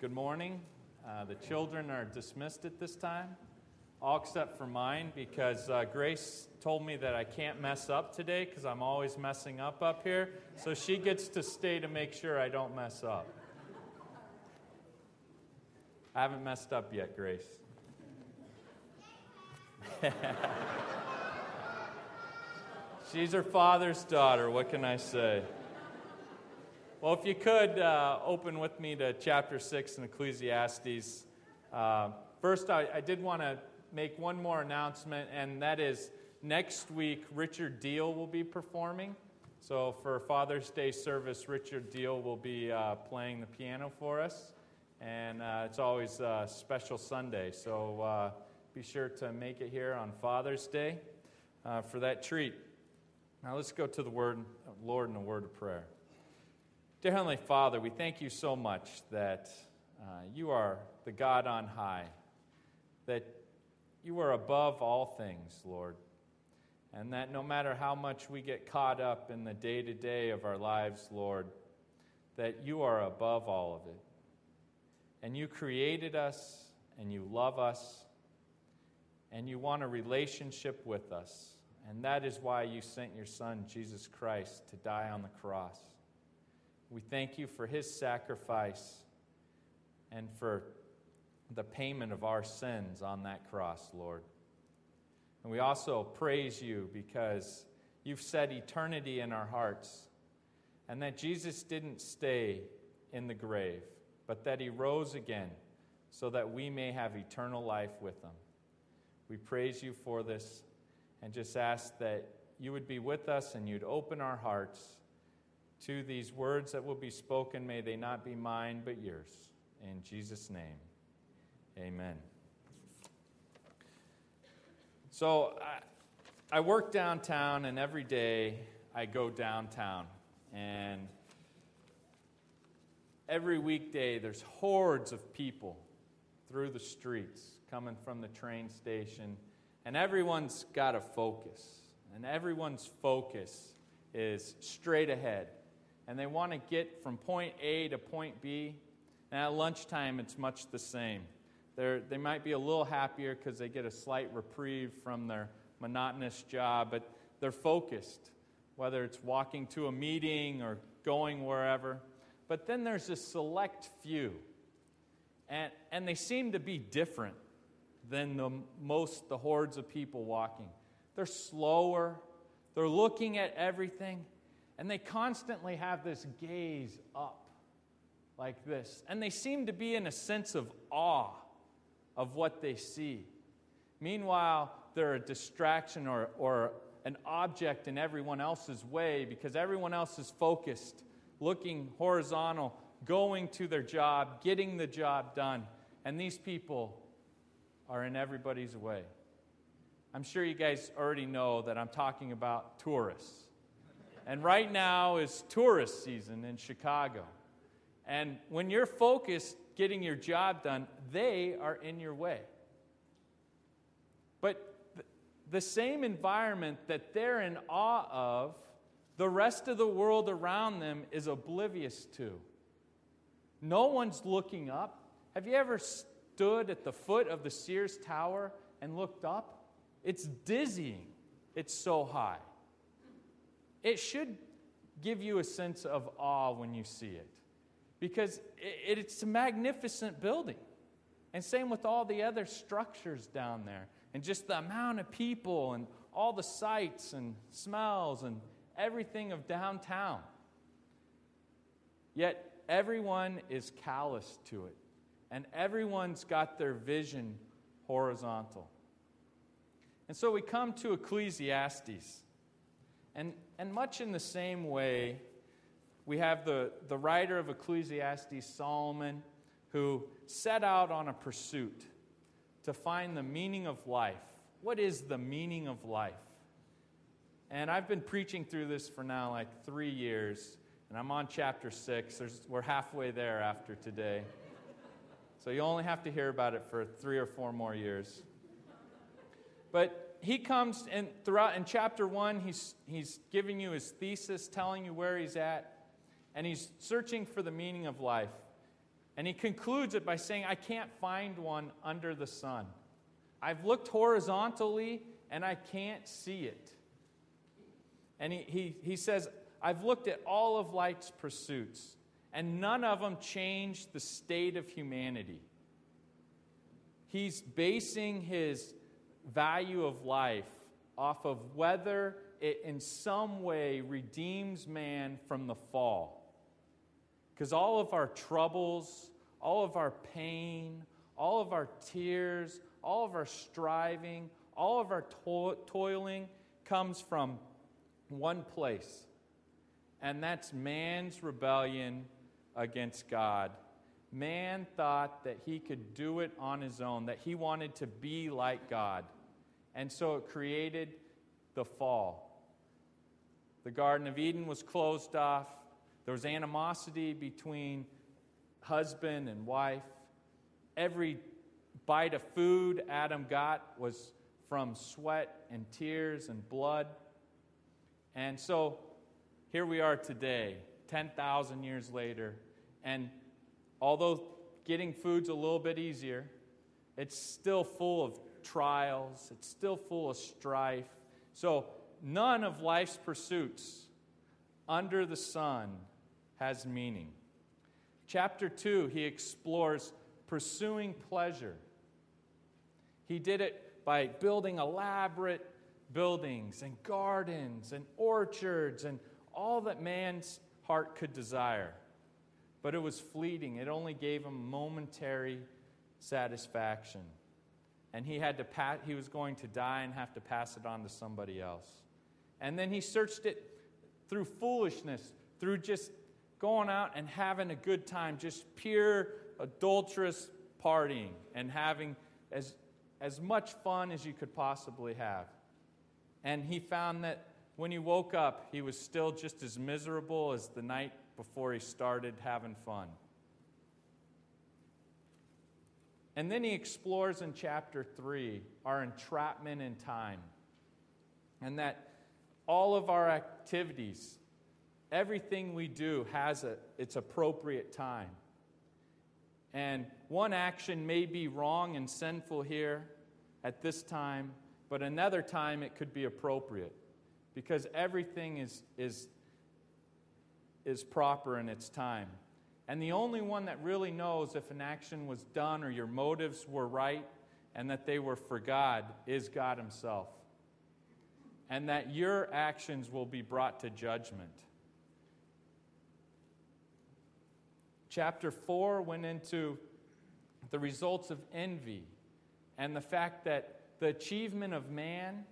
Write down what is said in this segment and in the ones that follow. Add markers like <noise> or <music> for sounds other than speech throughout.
Good morning. Uh, the children are dismissed at this time, all except for mine, because uh, Grace told me that I can't mess up today because I'm always messing up up here. So she gets to stay to make sure I don't mess up. I haven't messed up yet, Grace. <laughs> She's her father's daughter. What can I say? Well, if you could uh, open with me to chapter 6 in Ecclesiastes. Uh, first, I, I did want to make one more announcement, and that is next week, Richard Deal will be performing. So, for Father's Day service, Richard Deal will be uh, playing the piano for us, and uh, it's always a special Sunday. So, uh, be sure to make it here on Father's Day uh, for that treat. Now, let's go to the word, Lord in a word of prayer. Dear Heavenly Father, we thank you so much that uh, you are the God on high, that you are above all things, Lord, and that no matter how much we get caught up in the day to day of our lives, Lord, that you are above all of it. And you created us, and you love us, and you want a relationship with us. And that is why you sent your Son, Jesus Christ, to die on the cross. We thank you for his sacrifice and for the payment of our sins on that cross, Lord. And we also praise you because you've set eternity in our hearts and that Jesus didn't stay in the grave, but that he rose again so that we may have eternal life with him. We praise you for this and just ask that you would be with us and you'd open our hearts to these words that will be spoken, may they not be mine, but yours. In Jesus' name, amen. So I, I work downtown, and every day I go downtown. And every weekday there's hordes of people through the streets coming from the train station. And everyone's got a focus. And everyone's focus is straight ahead and they want to get from point A to point B. And at lunchtime, it's much the same. They're, they might be a little happier because they get a slight reprieve from their monotonous job, but they're focused, whether it's walking to a meeting or going wherever. But then there's a select few, and, and they seem to be different than the most the hordes of people walking. They're slower, they're looking at everything, and they constantly have this gaze up like this. And they seem to be in a sense of awe of what they see. Meanwhile, they're a distraction or, or an object in everyone else's way because everyone else is focused, looking horizontal, going to their job, getting the job done. And these people are in everybody's way. I'm sure you guys already know that I'm talking about tourists. And right now is tourist season in Chicago. And when you're focused getting your job done, they are in your way. But the same environment that they're in awe of, the rest of the world around them is oblivious to. No one's looking up. Have you ever stood at the foot of the Sears Tower and looked up? It's dizzying, it's so high. It should give you a sense of awe when you see it because it's a magnificent building. And same with all the other structures down there, and just the amount of people, and all the sights and smells, and everything of downtown. Yet everyone is callous to it, and everyone's got their vision horizontal. And so we come to Ecclesiastes. And, and much in the same way, we have the, the writer of Ecclesiastes, Solomon, who set out on a pursuit to find the meaning of life. What is the meaning of life? And I've been preaching through this for now like three years, and I'm on chapter six. There's, we're halfway there after today. So you only have to hear about it for three or four more years. But he comes and throughout in chapter one, he's, he's giving you his thesis, telling you where he's at, and he's searching for the meaning of life. And he concludes it by saying, I can't find one under the sun. I've looked horizontally and I can't see it. And he, he, he says, I've looked at all of life's pursuits, and none of them changed the state of humanity. He's basing his value of life off of whether it in some way redeems man from the fall. Because all of our troubles, all of our pain, all of our tears, all of our striving, all of our to- toiling comes from one place, and that's man's rebellion against God. Man thought that he could do it on his own, that he wanted to be like God. And so it created the fall. The Garden of Eden was closed off. There was animosity between husband and wife. Every bite of food Adam got was from sweat and tears and blood. And so here we are today, 10,000 years later, and although getting food's a little bit easier, it's still full of trials, it's still full of strife. So none of life's pursuits under the sun has meaning. Chapter 2, he explores pursuing pleasure. He did it by building elaborate buildings and gardens and orchards and all that man's heart could desire. But it was fleeting, it only gave him momentary satisfaction. And he had to pass, he was going to die and have to pass it on to somebody else. And then he searched it through foolishness, through just going out and having a good time, just pure adulterous partying and having as, as much fun as you could possibly have. And he found that when he woke up, he was still just as miserable as the night before he started having fun. And then he explores in chapter 3 our entrapment in time. And that all of our activities, everything we do, has a, its appropriate time. And one action may be wrong and sinful here at this time, but another time it could be appropriate because everything is, is, is proper in its time. And the only one that really knows if an action was done or your motives were right and that they were for God is God Himself. And that your actions will be brought to judgment. Chapter 4 went into the results of envy and the fact that the achievement of man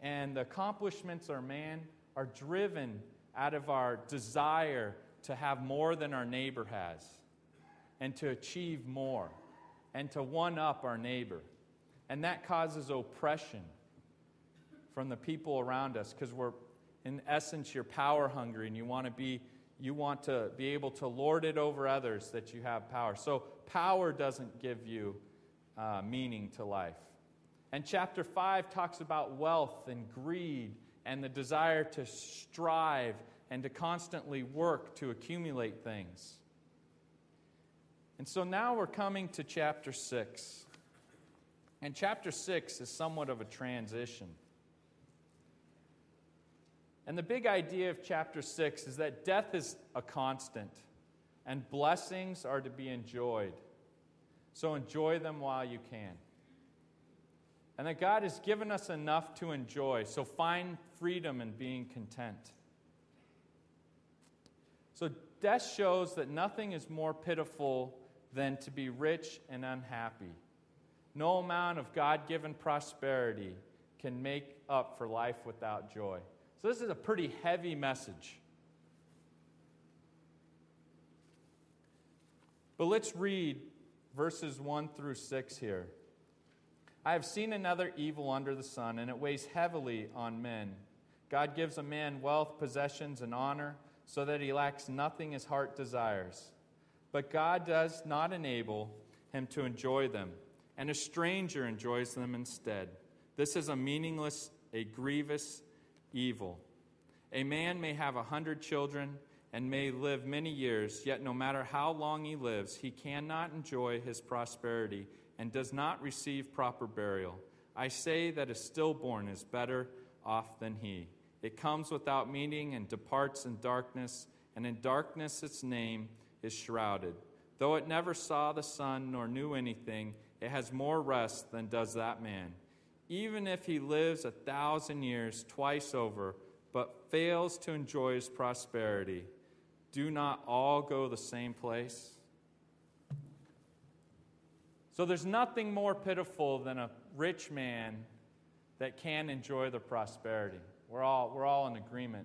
and the accomplishments of man are driven out of our desire to have more than our neighbor has and to achieve more and to one up our neighbor. And that causes oppression from the people around us because we're, in essence, you're power hungry and you want to be. You want to be able to lord it over others that you have power. So, power doesn't give you uh, meaning to life. And chapter 5 talks about wealth and greed and the desire to strive and to constantly work to accumulate things. And so now we're coming to chapter 6. And chapter 6 is somewhat of a transition. And the big idea of chapter 6 is that death is a constant and blessings are to be enjoyed. So enjoy them while you can and that God has given us enough to enjoy. So find freedom in being content. So death shows that nothing is more pitiful than to be rich and unhappy. No amount of God given prosperity can make up for life without joy. So, this is a pretty heavy message. But let's read verses 1 through 6 here. I have seen another evil under the sun, and it weighs heavily on men. God gives a man wealth, possessions, and honor, so that he lacks nothing his heart desires. But God does not enable him to enjoy them, and a stranger enjoys them instead. This is a meaningless, a grievous evil. A man may have a hundred children and may live many years, yet no matter how long he lives, he cannot enjoy his prosperity and does not receive proper burial. I say that a stillborn is better off than he. It comes without meaning and departs in darkness, and in darkness its name is shrouded. Though it never saw the sun nor knew anything, it has more rest than does that man. Even if he lives a thousand years twice over, but fails to enjoy his prosperity, do not all go the same place? So there's nothing more pitiful than a rich man that can enjoy the prosperity. We're all, we're all in agreement.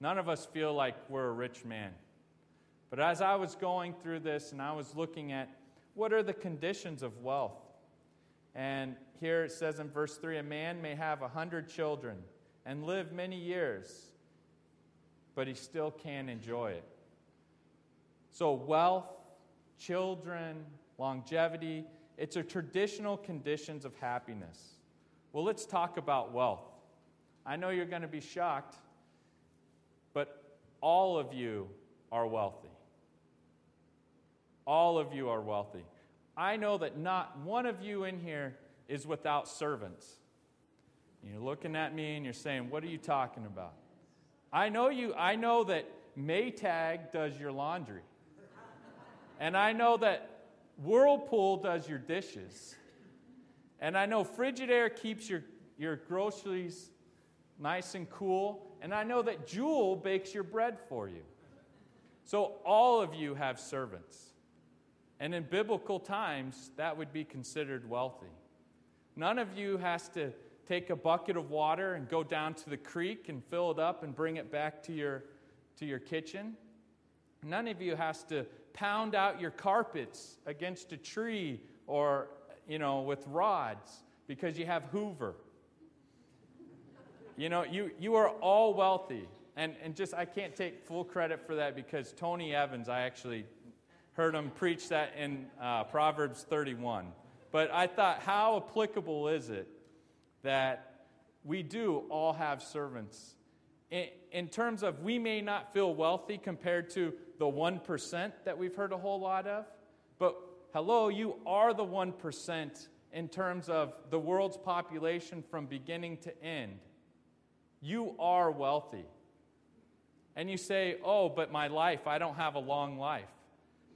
None of us feel like we're a rich man. But as I was going through this and I was looking at what are the conditions of wealth, and here it says in verse 3 a man may have a hundred children and live many years but he still can't enjoy it. So, wealth, children, longevity, it's a traditional conditions of happiness. Well, let's talk about wealth. I know you're going to be shocked, but all of you are wealthy. All of you are wealthy. I know that not one of you in here is without servants. You're looking at me and you're saying, What are you talking about? I know you, I know that Maytag does your laundry. And I know that Whirlpool does your dishes. And I know Frigidaire keeps your, your groceries nice and cool. And I know that Jewel bakes your bread for you. So all of you have servants. And in biblical times, that would be considered wealthy. None of you has to take a bucket of water and go down to the creek and fill it up and bring it back to your, to your kitchen. None of you has to pound out your carpets against a tree or, you know, with rods because you have Hoover. You know, you, you are all wealthy. And, and just, I can't take full credit for that because Tony Evans, I actually heard him preach that in uh, Proverbs 31. But I thought, how applicable is it that we do all have servants. In, in, terms of we may not feel wealthy compared to the 1% that we've heard a whole lot of, but hello, you are the 1% in terms of the world's population from beginning to end. You are wealthy. And you say, oh, but my life, I don't have a long life.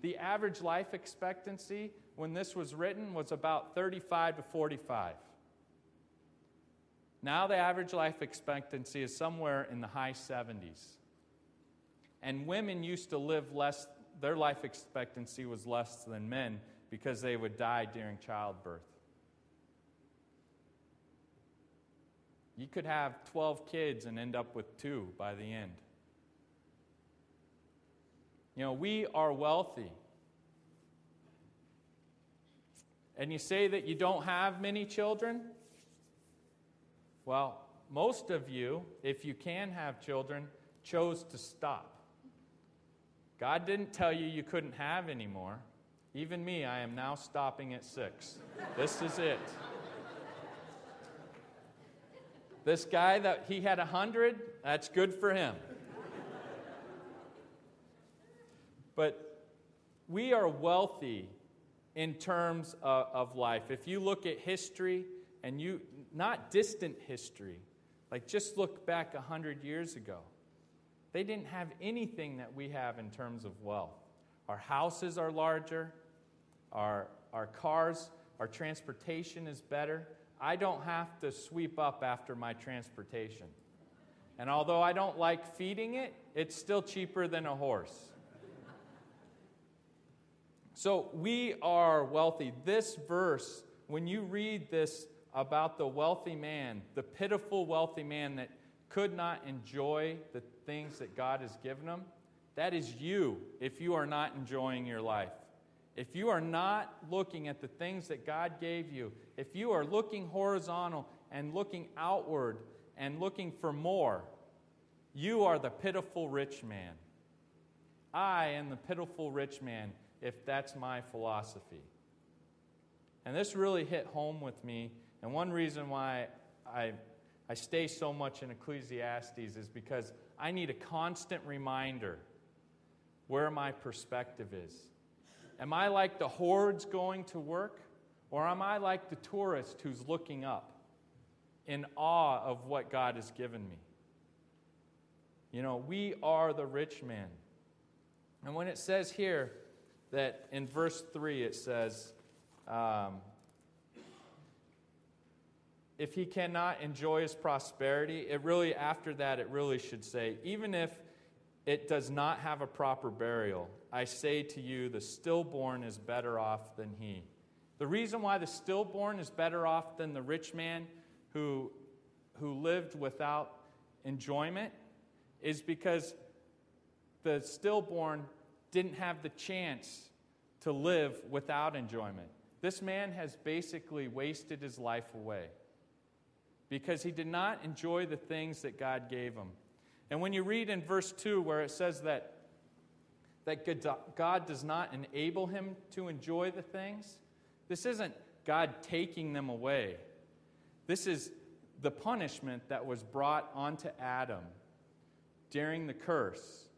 The average life expectancy when this was written was about 35 to 45. Now the average life expectancy is somewhere in the high 70s. And women used to live less, their life expectancy was less than men because they would die during childbirth. You could have 12 kids and end up with two by the end. You know, we are wealthy. And you say that you don't have many children? Well, most of you, if you can have children, chose to stop. God didn't tell you you couldn't have any more. Even me, I am now stopping at six. this is it. This guy that he had a hundred, that's good for him. but we are wealthy in terms of, of life. If you look at history and you not distant history. Like just look back 100 years ago. They didn't have anything that we have in terms of wealth. Our houses are larger, our, our cars, our transportation is better. I don't have to sweep up after my transportation. And although I don't like feeding it, it's still cheaper than a horse. So we are wealthy. This verse, when you read this about the wealthy man, the pitiful wealthy man that could not enjoy the things that God has given him, that is you if you are not enjoying your life. If you are not looking at the things that God gave you, if you are looking horizontal and looking outward and looking for more, you are the pitiful rich man. I am the pitiful rich man if that's my philosophy. And this really hit home with me and one reason why I, I stay so much in Ecclesiastes is because I need a constant reminder where my perspective is. Am I like the hordes going to work, or am I like the tourist who's looking up in awe of what God has given me? You know, we are the rich man. And when it says here that in verse 3 it says, um, if he cannot enjoy his prosperity, it really, after that, it really should say, even if it does not have a proper burial, I say to you, the stillborn is better off than he. The reason why the stillborn is better off than the rich man who, who lived without enjoyment is because the stillborn didn't have the chance to live without enjoyment. This man has basically wasted his life away because he did not enjoy the things that God gave him. And when you read in verse 2 where it says that, that God does not enable him to enjoy the things, this isn't God taking them away. This is the punishment that was brought onto Adam during the curse.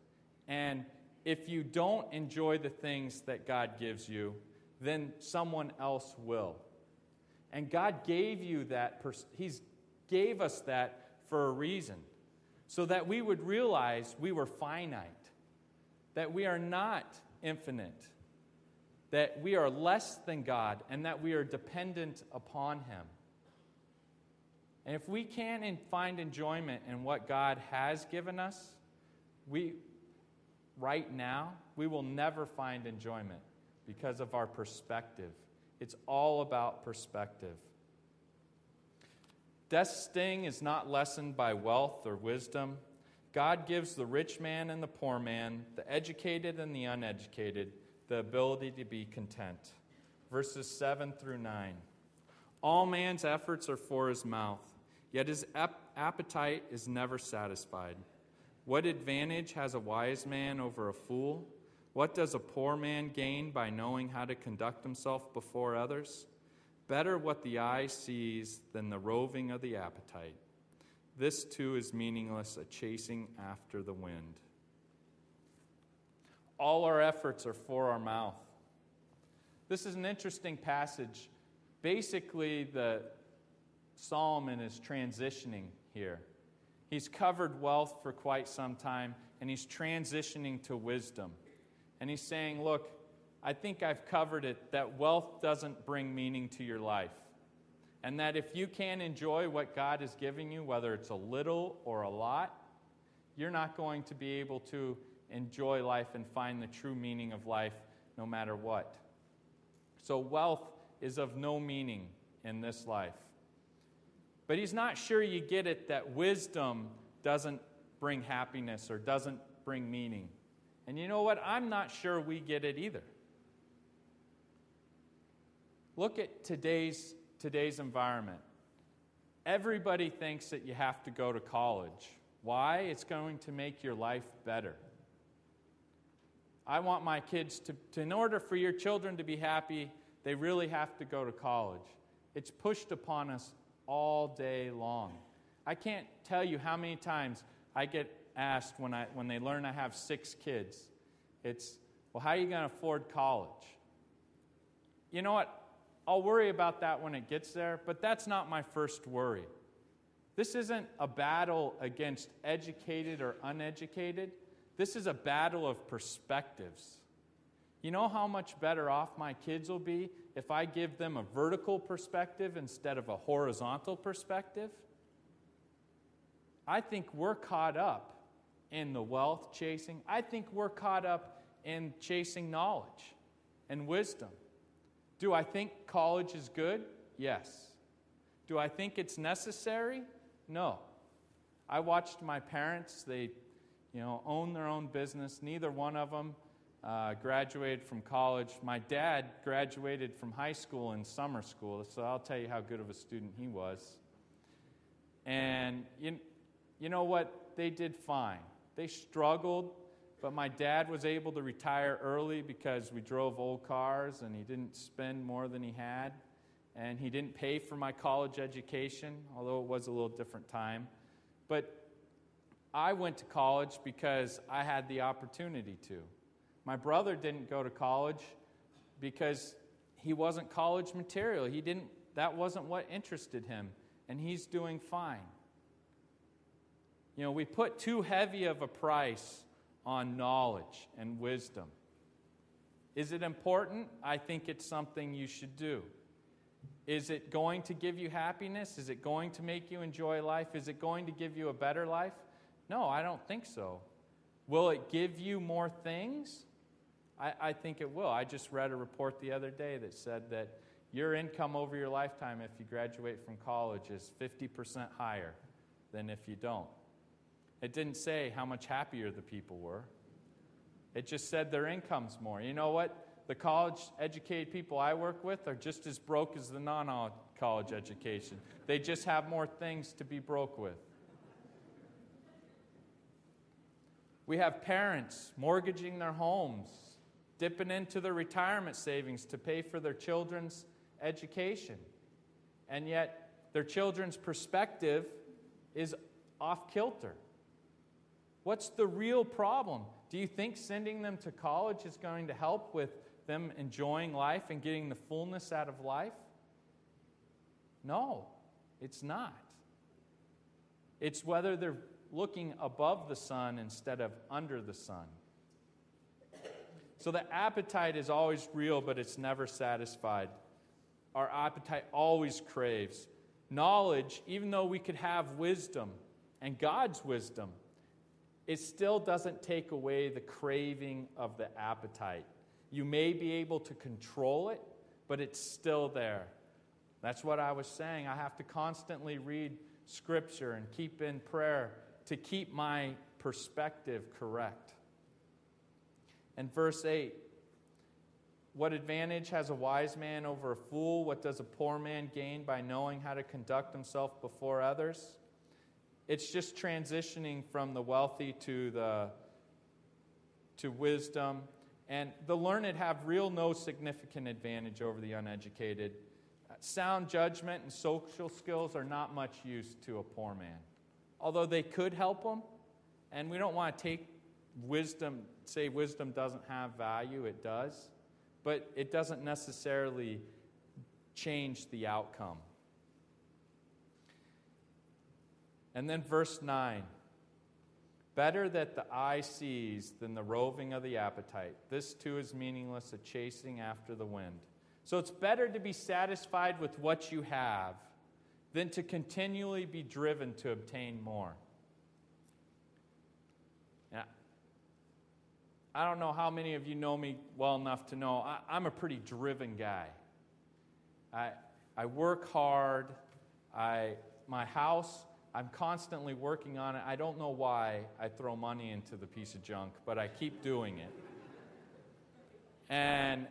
And if you don't enjoy the things that God gives you, then someone else will. And God gave you that, pers- gave us that for a reason, so that we would realize we were finite, that we are not infinite, that we are less than God, and that we are dependent upon Him. And if we can't find enjoyment in what God has given us, we, right now, we will never find enjoyment because of our perspective. It's all about perspective. Death's sting is not lessened by wealth or wisdom. God gives the rich man and the poor man, the educated and the uneducated, the ability to be content. Verses 7 through 9. All man's efforts are for his mouth Yet his ap- appetite is never satisfied. What advantage has a wise man over a fool? What does a poor man gain by knowing how to conduct himself before others? Better what the eye sees than the roving of the appetite. This too is meaningless, a chasing after the wind. All our efforts are for our mouth. This is an interesting passage. Basically, the, Solomon is transitioning here. He's covered wealth for quite some time, and he's transitioning to wisdom. And he's saying, Look, I think I've covered it that wealth doesn't bring meaning to your life. And that if you can't enjoy what God is giving you, whether it's a little or a lot, you're not going to be able to enjoy life and find the true meaning of life no matter what. So, wealth is of no meaning in this life. But he's not sure you get it that wisdom doesn't bring happiness or doesn't bring meaning. And you know what? I'm not sure we get it either. Look at today's, today's environment. Everybody thinks that you have to go to college. Why? It's going to make your life better. I want my kids to, to, in order for your children to be happy, they really have to go to college. It's pushed upon us all day long. I can't tell you how many times I get asked when, I, when they learn I have six kids. It's, well, how are you going to afford college? You know what? I'll worry about that when it gets there, but that's not my first worry. This isn't a battle against educated or uneducated. This is a battle of perspectives. You know how much better off my kids will be if I give them a vertical perspective instead of a horizontal perspective? I think we're caught up in the wealth chasing. I think we're caught up in chasing knowledge and wisdom. Do I think college is good? Yes. Do I think it's necessary? No. I watched my parents, they you know, own their own business. Neither one of them uh, graduated from college. My dad graduated from high school in summer school, so I'll tell you how good of a student he was. And you, you know what? They did fine. They struggled, but my dad was able to retire early because we drove old cars and he didn't spend more than he had. And he didn't pay for my college education, although it was a little different time. But I went to college because I had the opportunity to. My brother didn't go to college because he wasn't college material. He didn't, that wasn't what interested him, and he's doing fine. You know, we put too heavy of a price on knowledge and wisdom. Is it important? I think it's something you should do. Is it going to give you happiness? Is it going to make you enjoy life? Is it going to give you a better life? No, I don't think so. Will it give you more things? I, I think it will. I just read a report the other day that said that your income over your lifetime, if you graduate from college, is 50% higher than if you don't. It didn't say how much happier the people were. It just said their income's more. You know what? The college educated people I work with are just as broke as the non college education. They just have more things to be broke with. We have parents mortgaging their homes, dipping into their retirement savings to pay for their children's education. And yet, their children's perspective is off kilter. What's the real problem? Do you think sending them to college is going to help with them enjoying life and getting the fullness out of life? No, it's not. It's whether they're looking above the sun instead of under the sun. So the appetite is always real, but it's never satisfied. Our appetite always craves. Knowledge, even though we could have wisdom and God's wisdom, it still doesn't take away the craving of the appetite. You may be able to control it, but it's still there. That's what I was saying. I have to constantly read scripture and keep in prayer to keep my perspective correct. And verse 8 What advantage has a wise man over a fool? What does a poor man gain by knowing how to conduct himself before others? It's just transitioning from the wealthy to the to wisdom. And the learned have real no significant advantage over the uneducated. Sound judgment and social skills are not much use to a poor man although they could help them. And we don't want to take wisdom, say wisdom doesn't have value, it does. But it doesn't necessarily change the outcome. And then verse 9 Better that the eye sees than the roving of the appetite. This too is meaningless, a chasing after the wind. So it's better to be satisfied with what you have than to continually be driven to obtain more. Now, I don't know how many of you know me well enough to know I, I'm a pretty driven guy. I, I work hard. I, my house, I'm constantly working on it. I don't know why I throw money into the piece of junk, but I keep doing it. And,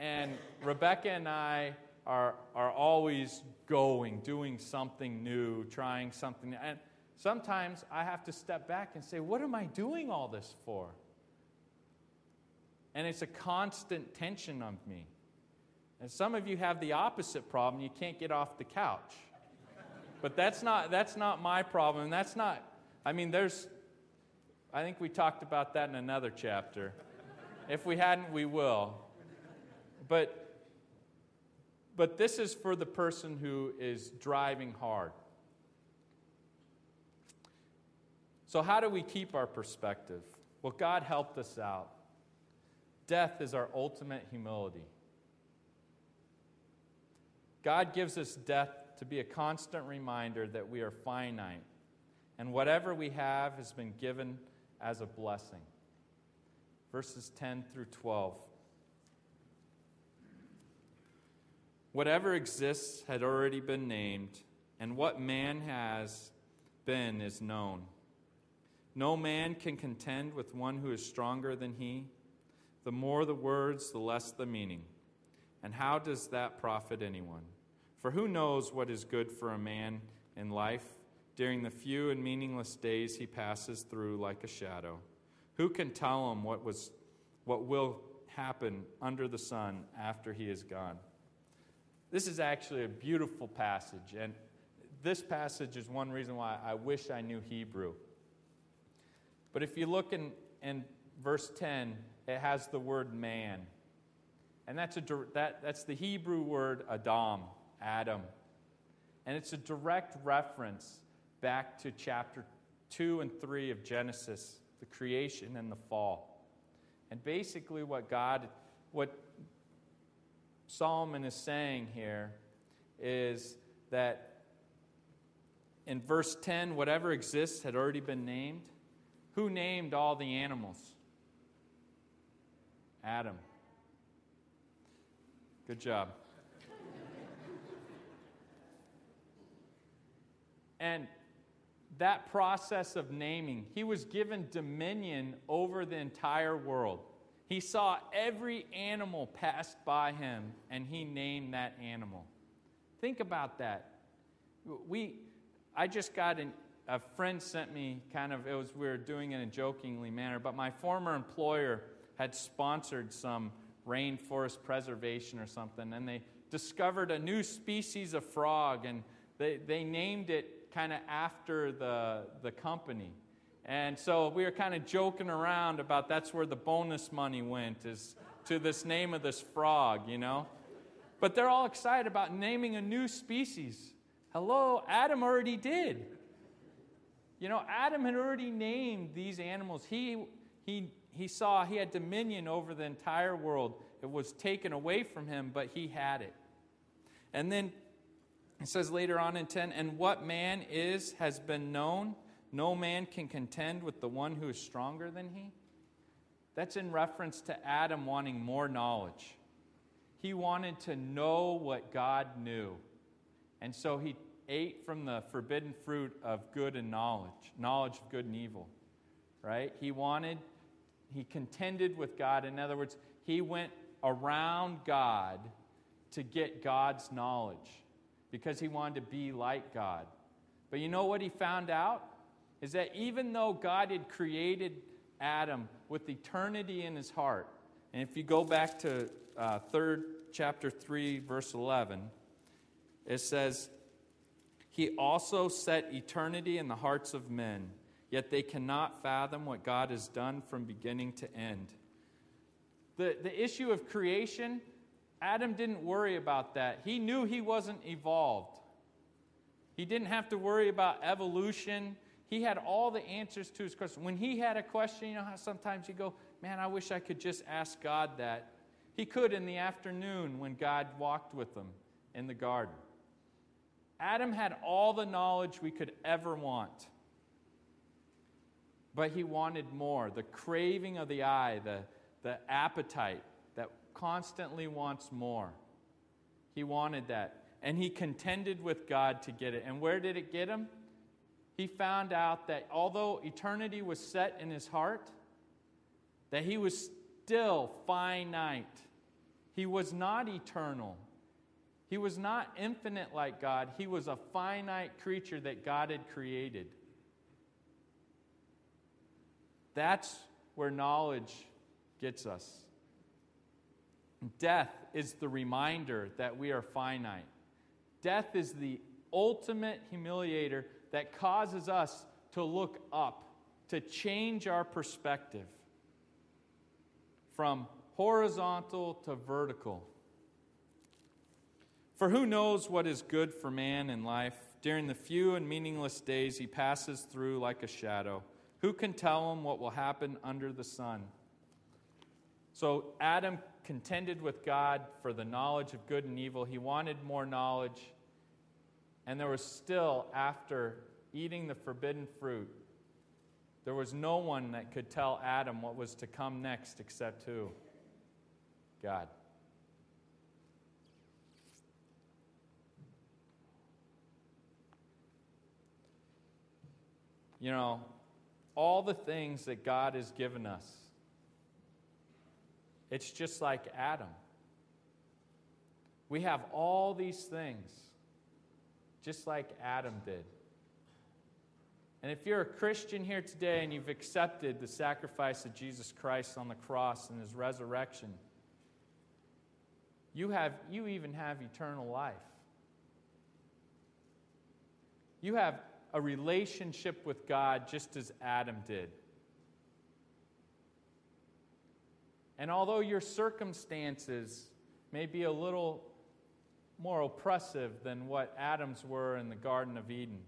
and Rebecca and I are, are always going, doing something new, trying something. And sometimes I have to step back and say, What am I doing all this for? And it's a constant tension of me. And some of you have the opposite problem. You can't get off the couch. But that's not, that's not my problem. That's not, I mean, there's, I think we talked about that in another chapter. If we hadn't, we will. But but this is for the person who is driving hard. So, how do we keep our perspective? Well, God helped us out. Death is our ultimate humility. God gives us death to be a constant reminder that we are finite, and whatever we have has been given as a blessing. Verses 10 through 12. Whatever exists had already been named, and what man has been is known. No man can contend with one who is stronger than he. The more the words, the less the meaning. And how does that profit anyone? For who knows what is good for a man in life during the few and meaningless days he passes through like a shadow? Who can tell him what, was, what will happen under the sun after he is gone? This is actually a beautiful passage, and this passage is one reason why I wish I knew Hebrew. But if you look in, in verse 10, it has the word man. And that's, a, that, that's the Hebrew word Adam, Adam. And it's a direct reference back to chapter 2 and 3 of Genesis, the creation and the fall. And basically, what God, what Solomon is saying here is that in verse 10, whatever exists had already been named. Who named all the animals? Adam. Good job. And that process of naming, he was given dominion over the entire world. He saw every animal passed by him and he named that animal. Think about that. We, I just got an, a friend sent me kind of, it was, we were doing it in a jokingly manner, but my former employer had sponsored some rainforest preservation or something, and they discovered a new species of frog, and they, they named it kind of after the, the company. And so we were kind of joking around about that's where the bonus money went, is to this name of this frog, you know? But they're all excited about naming a new species. Hello, Adam already did. You know, Adam had already named these animals. He, he, he saw he had dominion over the entire world. It was taken away from him, but he had it. And then it says later on in 10 and what man is has been known. No man can contend with the one who is stronger than he. That's in reference to Adam wanting more knowledge. He wanted to know what God knew. And so he ate from the forbidden fruit of good and knowledge, knowledge of good and evil. Right? He wanted, he contended with God. In other words, he went around God to get God's knowledge because he wanted to be like God. But you know what he found out? Is that even though God had created Adam with eternity in his heart, and if you go back to uh, third chapter 3, verse 11, it says, He also set eternity in the hearts of men, yet they cannot fathom what God has done from beginning to end. The, the issue of creation, Adam didn't worry about that. He knew he wasn't evolved. He didn't have to worry about evolution. He had all the answers to his question. When he had a question, you know how sometimes you go, Man, I wish I could just ask God that. He could in the afternoon when God walked with him in the garden. Adam had all the knowledge we could ever want. But he wanted more the craving of the eye, the, the appetite constantly wants more. He wanted that. And he contended with God to get it. And where did it get him? He found out that although eternity was set in his heart, that he was still finite. He was not eternal. He was not infinite like God. He was a finite creature that God had created. That's where knowledge gets us. Death is the reminder that we are finite. Death is the ultimate humiliator that causes us to look up, to change our perspective from horizontal to vertical. For who knows what is good for man in life? During the few and meaningless days he passes through like a shadow. Who can tell him what will happen under the sun? So Adam contended with God for the knowledge of good and evil. He wanted more knowledge. And there was still, after eating the forbidden fruit, there was no one that could tell Adam what was to come next except who? God. You know, all the things that God has given us it's just like Adam. We have all these things, just like Adam did. And if you're a Christian here today and you've accepted the sacrifice of Jesus Christ on the cross and his resurrection, you, have, you even have eternal life. You have a relationship with God just as Adam did. And although your circumstances may be a little more oppressive than what Adam's were in the Garden of Eden,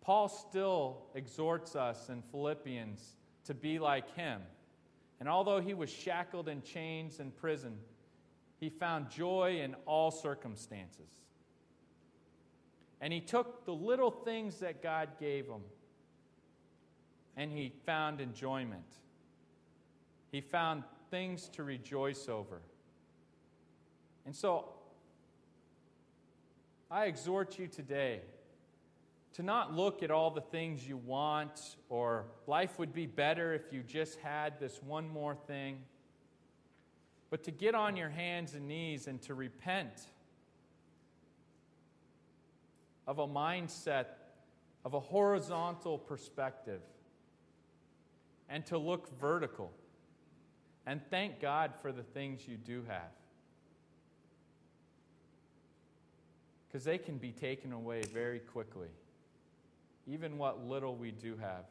Paul still exhorts us in Philippians to be like him. And although he was shackled in chains in prison, he found joy in all circumstances. And he took the little things that God gave him and he found enjoyment. He found things to rejoice over. And so, I exhort you today to not look at all the things you want or life would be better if you just had this one more thing, but to get on your hands and knees and to repent of a mindset of a horizontal perspective and to look vertical and thank God for the things you do have. Because they can be taken away very quickly even what little we do have.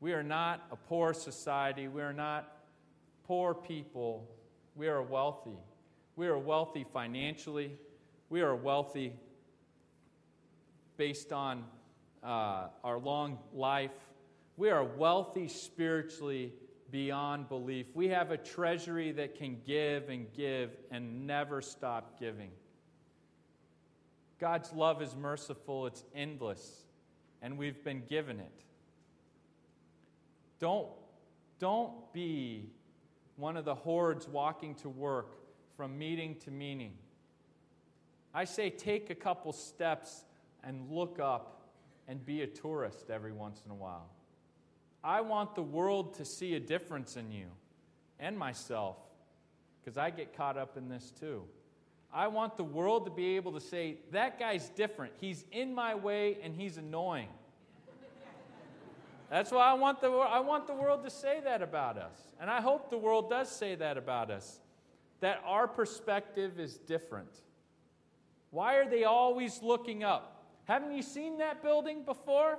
We are not a poor society. We are not poor people. We are wealthy. We are wealthy financially. We are wealthy based on uh, our long life. We are wealthy spiritually beyond belief. We have a treasury that can give and give and never stop giving. God's love is merciful, it's endless and we've been given it. Don't, don't be one of the hordes walking to work from meeting to meeting. I say take a couple steps and look up and be a tourist every once in a while. I want the world to see a difference in you and myself because I get caught up in this too. I want the world to be able to say, that guy's different. He's in my way and he's annoying. That's why I want, the, I want the world to say that about us. And I hope the world does say that about us, that our perspective is different. Why are they always looking up? Haven't you seen that building before?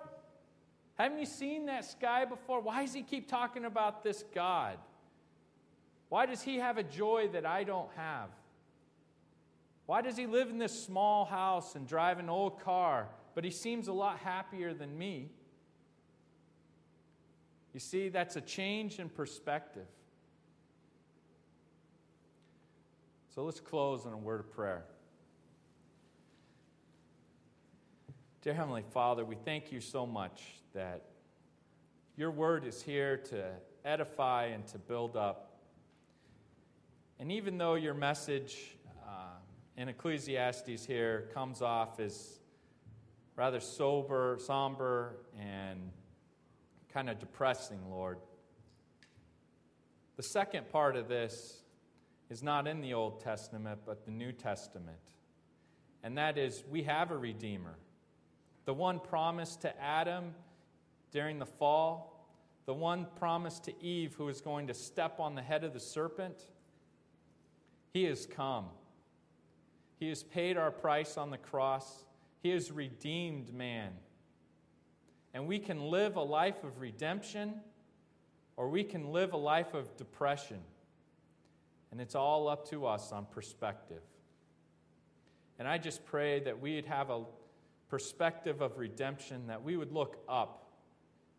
Haven't you seen that sky before? Why does he keep talking about this God? Why does he have a joy that I don't have? Why does he live in this small house and drive an old car, but he seems a lot happier than me? You see, that's a change in perspective. So let's close on a word of prayer. Dear Heavenly Father, we thank you so much that your word is here to edify and to build up. And even though your message uh, in Ecclesiastes here comes off as rather sober, somber, and kind of depressing, Lord. The second part of this is not in the Old Testament, but the New Testament. And that is, we have a Redeemer. The one promised to Adam during the fall, the one promised to Eve who is going to step on the head of the serpent. He has come. He has paid our price on the cross. He has redeemed man. And we can live a life of redemption or we can live a life of depression. And it's all up to us on perspective. And I just pray that we'd have a perspective of redemption, that we would look up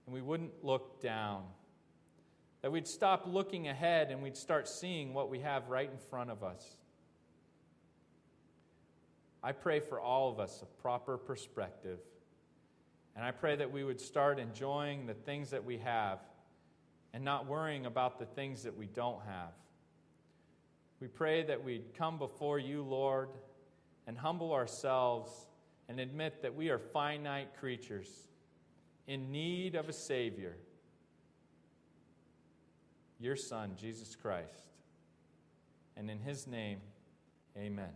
and we wouldn't look down. That we'd stop looking ahead and we'd start seeing what we have right in front of us. I pray for all of us a proper perspective. And I pray that we would start enjoying the things that we have and not worrying about the things that we don't have. We pray that we'd come before you, Lord, and humble ourselves and admit that we are finite creatures in need of a Savior, your Son, Jesus Christ. And in His name, amen.